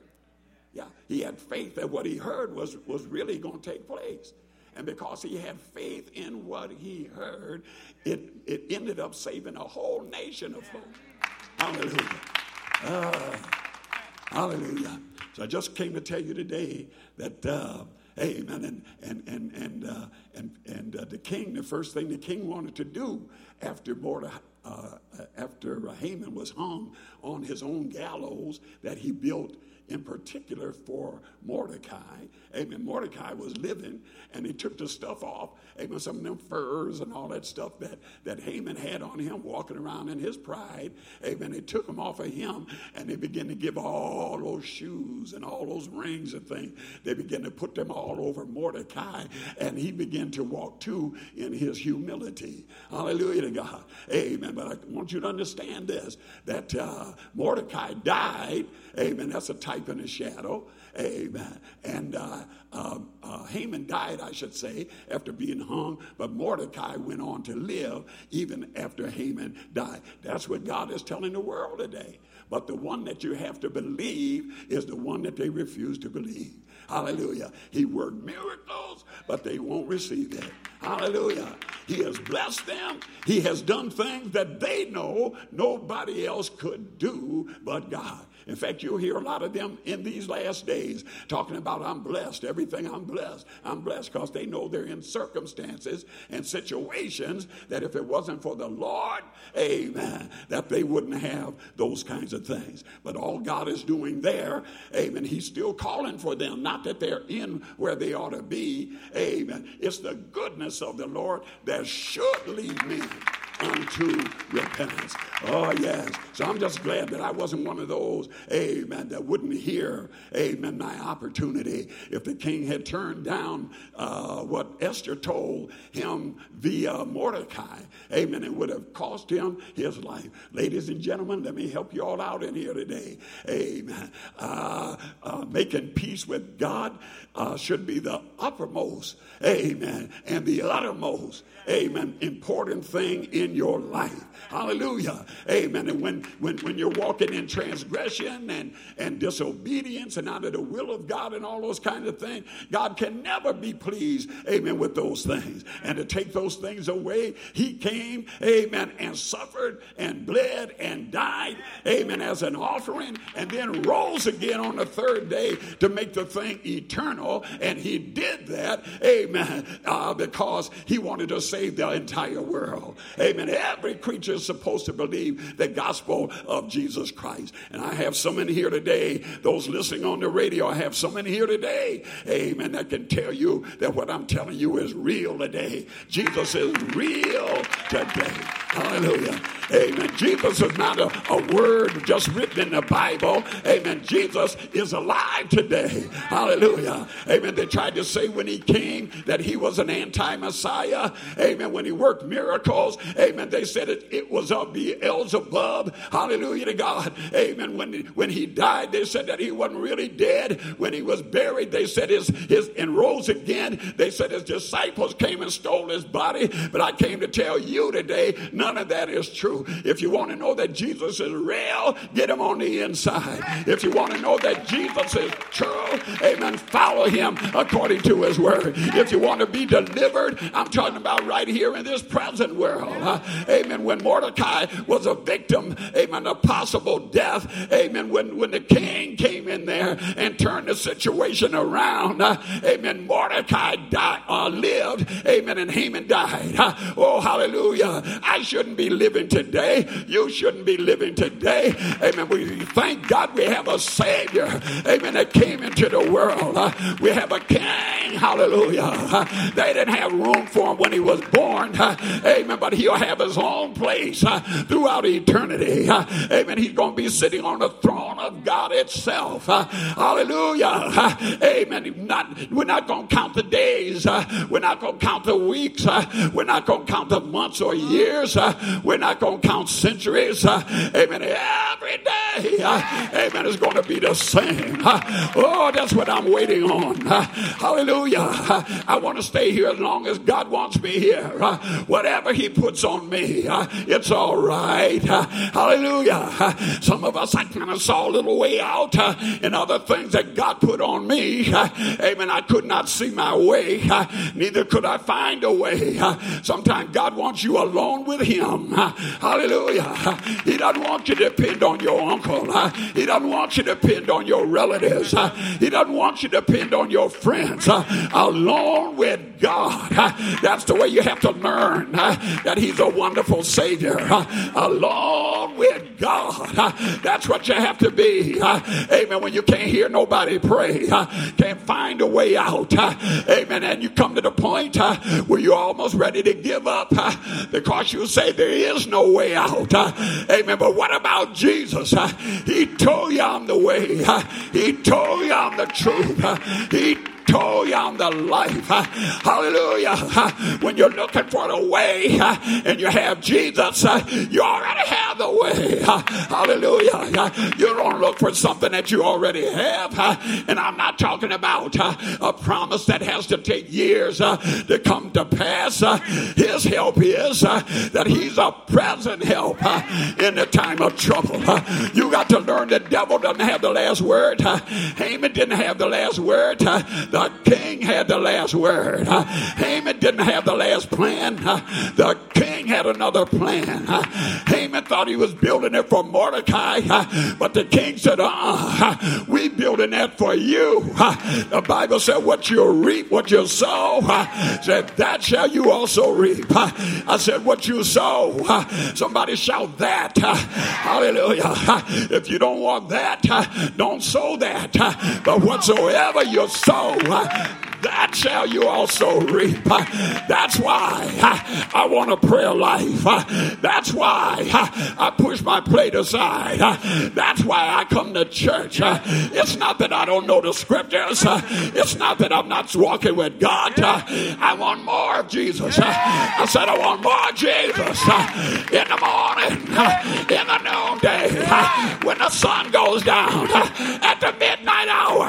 Yeah, he had faith that what he heard was, was really going to take place. And because he had faith in what he heard, it, it ended up saving a whole nation of folks. Hallelujah. Uh, hallelujah. So I just came to tell you today that uh, Amen. And and and and uh, and and uh, the king, the first thing the king wanted to do after Mordecai, uh, after Haman was hung on his own gallows that he built in particular for Mordecai. Amen. Mordecai was living and he took the stuff off. Amen. Some of them furs and all that stuff that, that Haman had on him walking around in his pride. Amen. They took them off of him and they began to give all those shoes and all those rings and things. They began to put them all over Mordecai and he began to walk too in his humility. Hallelujah to God. Amen. But I want you to understand this that uh, Mordecai died. Amen. That's a type and a shadow. Amen. And uh, uh, uh, Haman died, I should say, after being hung, but Mordecai went on to live even after Haman died. That's what God is telling the world today. But the one that you have to believe is the one that they refuse to believe. Hallelujah. He worked miracles, but they won't receive it. Hallelujah. He has blessed them. He has done things that they know nobody else could do but God. In fact, you'll hear a lot of them in these last days talking about, I'm blessed, everything I'm blessed. I'm blessed because they know they're in circumstances and situations that if it wasn't for the Lord, amen, that they wouldn't have those kinds of things. But all God is doing there, amen, He's still calling for them. Not that they're in where they ought to be, amen. It's the goodness of the Lord that should lead me unto repentance. Oh, yes. So I'm just glad that I wasn't one of those, amen, that wouldn't hear, amen, my opportunity. If the king had turned down uh, what Esther told him via Mordecai, amen, it would have cost him his life. Ladies and gentlemen, let me help you all out in here today. Amen. Uh, uh, making peace with God uh, should be the uppermost, amen, and the uttermost, amen, important thing in your life. Hallelujah. Amen. And when, when, when you're walking in transgression and, and disobedience and out of the will of God and all those kinds of things, God can never be pleased, amen, with those things. And to take those things away, He came, amen, and suffered and bled and died, amen, as an offering, and then rose again on the third day to make the thing eternal. And He did that, amen, uh, because He wanted to save the entire world. Amen. Every creature is supposed to believe the gospel of Jesus Christ. And I have some in here today, those listening on the radio, I have some in here today, amen, that can tell you that what I'm telling you is real today. Jesus is real today. Hallelujah. Amen. Jesus is not a, a word just written in the Bible. Amen. Jesus is alive today. Hallelujah. Amen. They tried to say when he came that he was an anti Messiah. Amen. When he worked miracles. Amen. They said it, it was of Beelzebub. Hallelujah to God. Amen. When, when he died, they said that he wasn't really dead. When he was buried, they said his, his and rose again. They said his disciples came and stole his body. But I came to tell you today, none of that is true. If you want to know that Jesus is real, get him on the inside. If you want to know that Jesus is true, amen, follow him according to his word. If you want to be delivered, I'm talking about right here in this present world. Amen. When Mordecai was a victim, amen, of possible death, amen. When, when the king came in there and turned the situation around, uh, amen, Mordecai died, uh, lived, amen, and Haman died. Uh, oh, hallelujah. I shouldn't be living today. You shouldn't be living today. Amen. We thank God we have a Savior, amen, that came into the world. Uh, we have a King, hallelujah. Uh, they didn't have room for him when he was born, uh, amen, but he'll have his own place uh, throughout eternity. Uh, amen. He's going to be sitting on the throne of God itself. Uh, hallelujah. Uh, amen. Not, we're not going to count the days. Uh, we're not going to count the weeks. Uh, we're not going to count the months or years. We're not going to count centuries. Amen. Every day, uh, amen, is going to be the same. Oh, that's what I'm waiting on. Hallelujah. I want to stay here as long as God wants me here. Whatever He puts on me, it's all right. Hallelujah. Some of us, I kind of saw a little way out, and other things that God put on me, amen, I could not see my way. Neither could I find a way. Sometimes God wants you alone with Him. Hallelujah. He doesn't want you to depend on your uncle. Uh, he doesn't want you to depend on your relatives. Uh, he doesn't want you to depend on your friends. Uh, alone with God. Uh, that's the way you have to learn uh, that He's a wonderful Savior. Uh, alone with God. That's what you have to be. Amen. When you can't hear nobody pray, can't find a way out. Amen. And you come to the point where you're almost ready to give up because you say there is no way out. Amen. But what about Jesus? He told you I'm the way. He told you I'm the truth. He told you I'm the life. Hallelujah. When you're looking for the way and you have Jesus, you already have the way. Hallelujah. You don't look for something that you already have. And I'm not talking about a promise that has to take years to come to pass. His help is that He's a present help in the time of trouble. You got to learn the devil doesn't have the last word. Haman didn't have the last word. The king had the last word. Haman didn't have the last plan. The king had another plan. Haman thought he was building it for Mordecai, but the king said, uh, we building that for you. The Bible said, what you reap, what you sow, said, that shall you also reap. I said, what you sow, somebody shout that. Hallelujah. If you don't want that, don't sow that. But whatsoever you sow, what? That shall you also reap. That's why I want a prayer life. That's why I push my plate aside. That's why I come to church. It's not that I don't know the scriptures. It's not that I'm not walking with God. I want more of Jesus. I said I want more Jesus in the morning, in the noonday, when the sun goes down, at the midnight hour.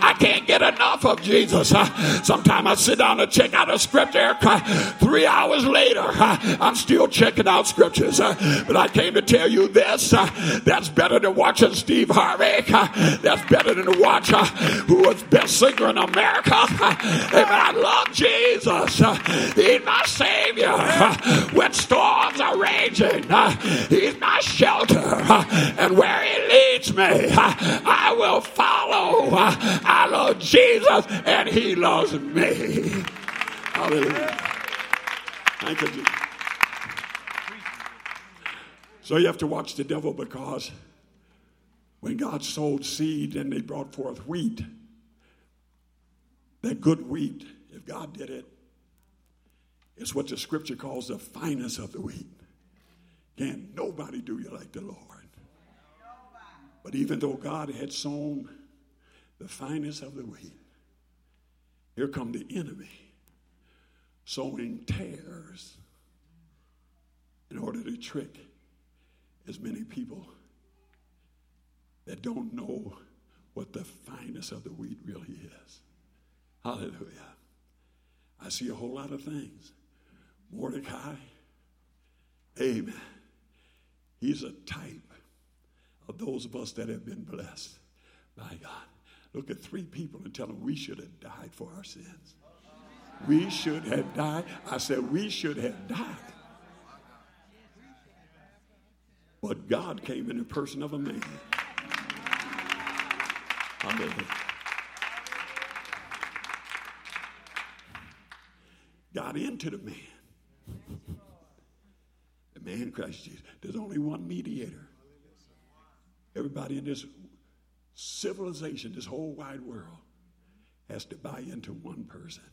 I can't get enough of Jesus. Sometimes I sit down and check out a scripture. Three hours later, I'm still checking out scriptures. But I came to tell you this. That's better than watching Steve Harvey. That's better than to watch who was best singer in America. Amen. I love Jesus. He's my Savior. When storms are raging, He's my shelter. And where He leads me, I will follow. I love Jesus, and He he loves me. Hallelujah. Thank you. So you have to watch the devil because when God sowed seed and they brought forth wheat, that good wheat, if God did it, it's what the scripture calls the finest of the wheat. Can nobody do you like the Lord? But even though God had sown the finest of the wheat, here come the enemy sowing tares in order to trick as many people that don't know what the finest of the wheat really is. Hallelujah. I see a whole lot of things. Mordecai, amen. He's a type of those of us that have been blessed by God look at three people and tell them we should have died for our sins. We should have died. I said, we should have died. But God came in the person of a man. Hallelujah. Got into the man. The man Christ Jesus. There's only one mediator. Everybody in this civilization, this whole wide world, has to buy into one person,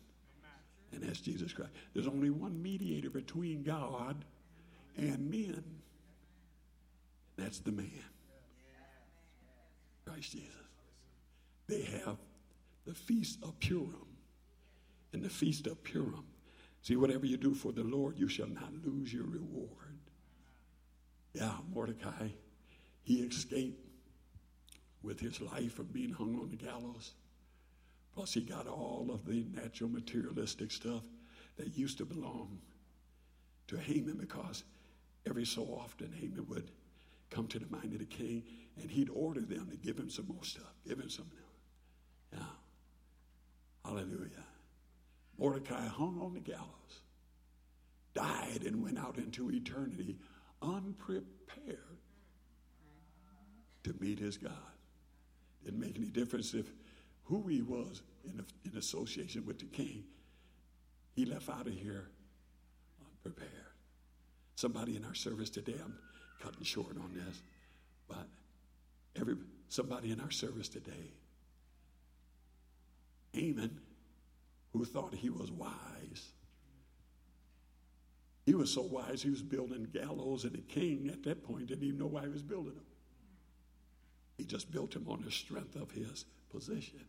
and that's Jesus Christ. There's only one mediator between God and men. That's the man, Christ Jesus. They have the feast of Purim. And the feast of Purim. See, whatever you do for the Lord, you shall not lose your reward. Yeah, Mordecai, he escaped with his life of being hung on the gallows. Plus, he got all of the natural materialistic stuff that used to belong to Haman because every so often Haman would come to the mind of the king and he'd order them to give him some more stuff, give him some. Yeah. Hallelujah. Mordecai hung on the gallows, died, and went out into eternity unprepared to meet his God. Didn't make any difference if who he was in, in association with the king. He left out of here unprepared. Somebody in our service today, I'm cutting short on this, but every somebody in our service today, Haman, who thought he was wise. He was so wise, he was building gallows, and the king at that point didn't even know why he was building them. He just built him on the strength of his position.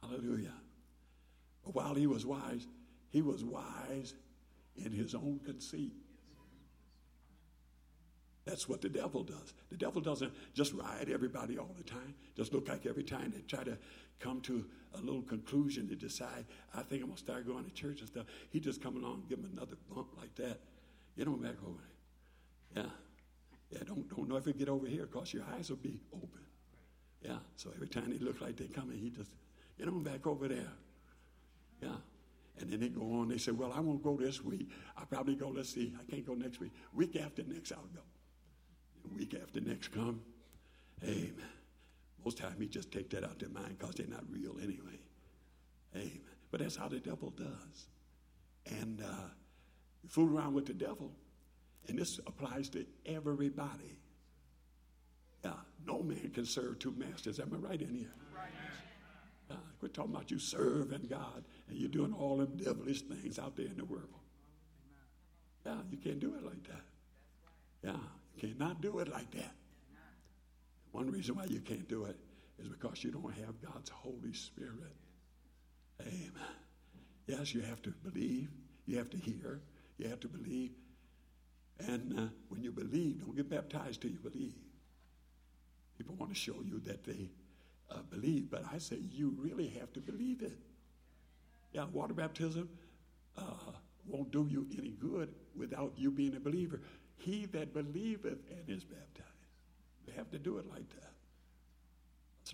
Hallelujah. But while he was wise, he was wise in his own conceit. That's what the devil does. The devil doesn't just ride everybody all the time, just look like every time they try to come to a little conclusion to decide, I think I'm going to start going to church and stuff. He just come along and give him another bump like that. Get on back over there. Yeah. Yeah, don't, don't never get over here because your eyes will be open. Yeah, so every time they look like they're coming, he just, get on back over there. Yeah. And then they go on, they say, Well, I won't go this week. I'll probably go, let's see, I can't go next week. Week after next, I'll go. The week after next come. Amen. Most time he just take that out their mind because they're not real anyway. Amen. But that's how the devil does. And uh, you fool around with the devil, and this applies to everybody. Yeah, no man can serve two masters. Am I right in here? Uh, we're talking about you serving God and you're doing all them devilish things out there in the world. Yeah, you can't do it like that. Yeah, you cannot do it like that. One reason why you can't do it is because you don't have God's Holy Spirit. Amen. Yes, you have to believe, you have to hear, you have to believe. And uh, when you believe, don't get baptized till you believe. People want to show you that they uh, believe, but I say you really have to believe it. Yeah, water baptism uh, won't do you any good without you being a believer. He that believeth and is baptized. You have to do it like that.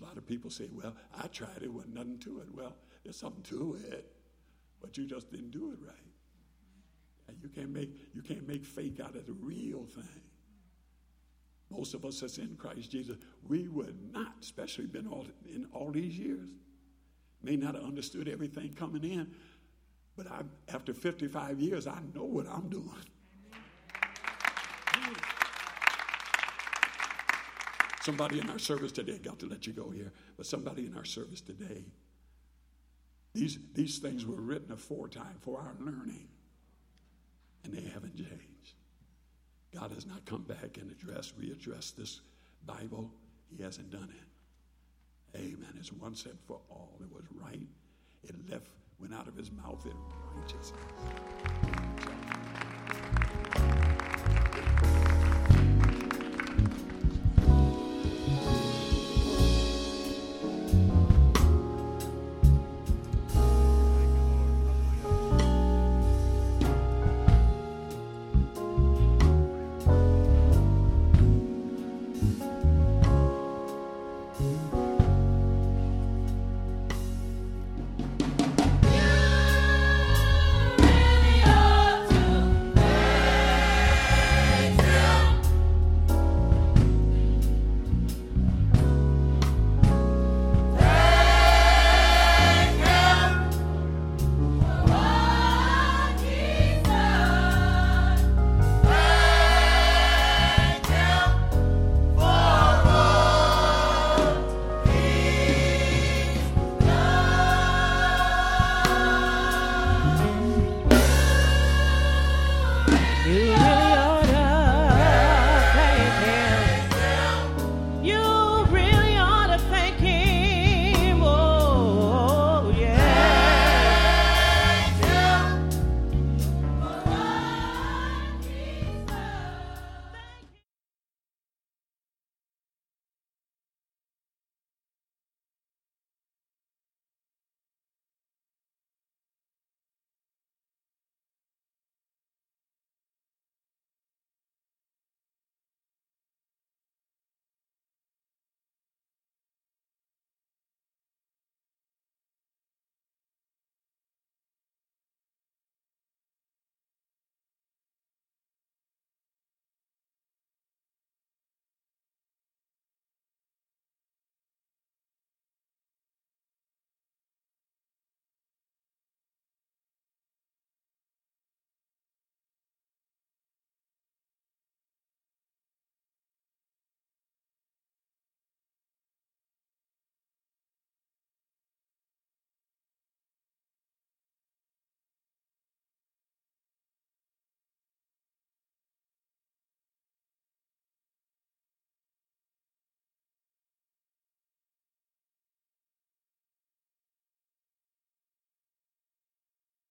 A lot of people say, well, I tried it, wasn't nothing to it. Well, there's something to it, but you just didn't do it right. And you can't make you can't make fake out of the real thing. Most of us that's in Christ Jesus, we would not, especially been all in all these years, may not have understood everything coming in, but I, after 55 years, I know what I'm doing. Somebody in our service today, got to let you go here, but somebody in our service today, these, these things were written aforetime for our learning, and they haven't changed. God has not come back and addressed, readdressed this Bible. He hasn't done it. Amen. It's once and for all. It was right. It left, went out of his mouth in righteousness.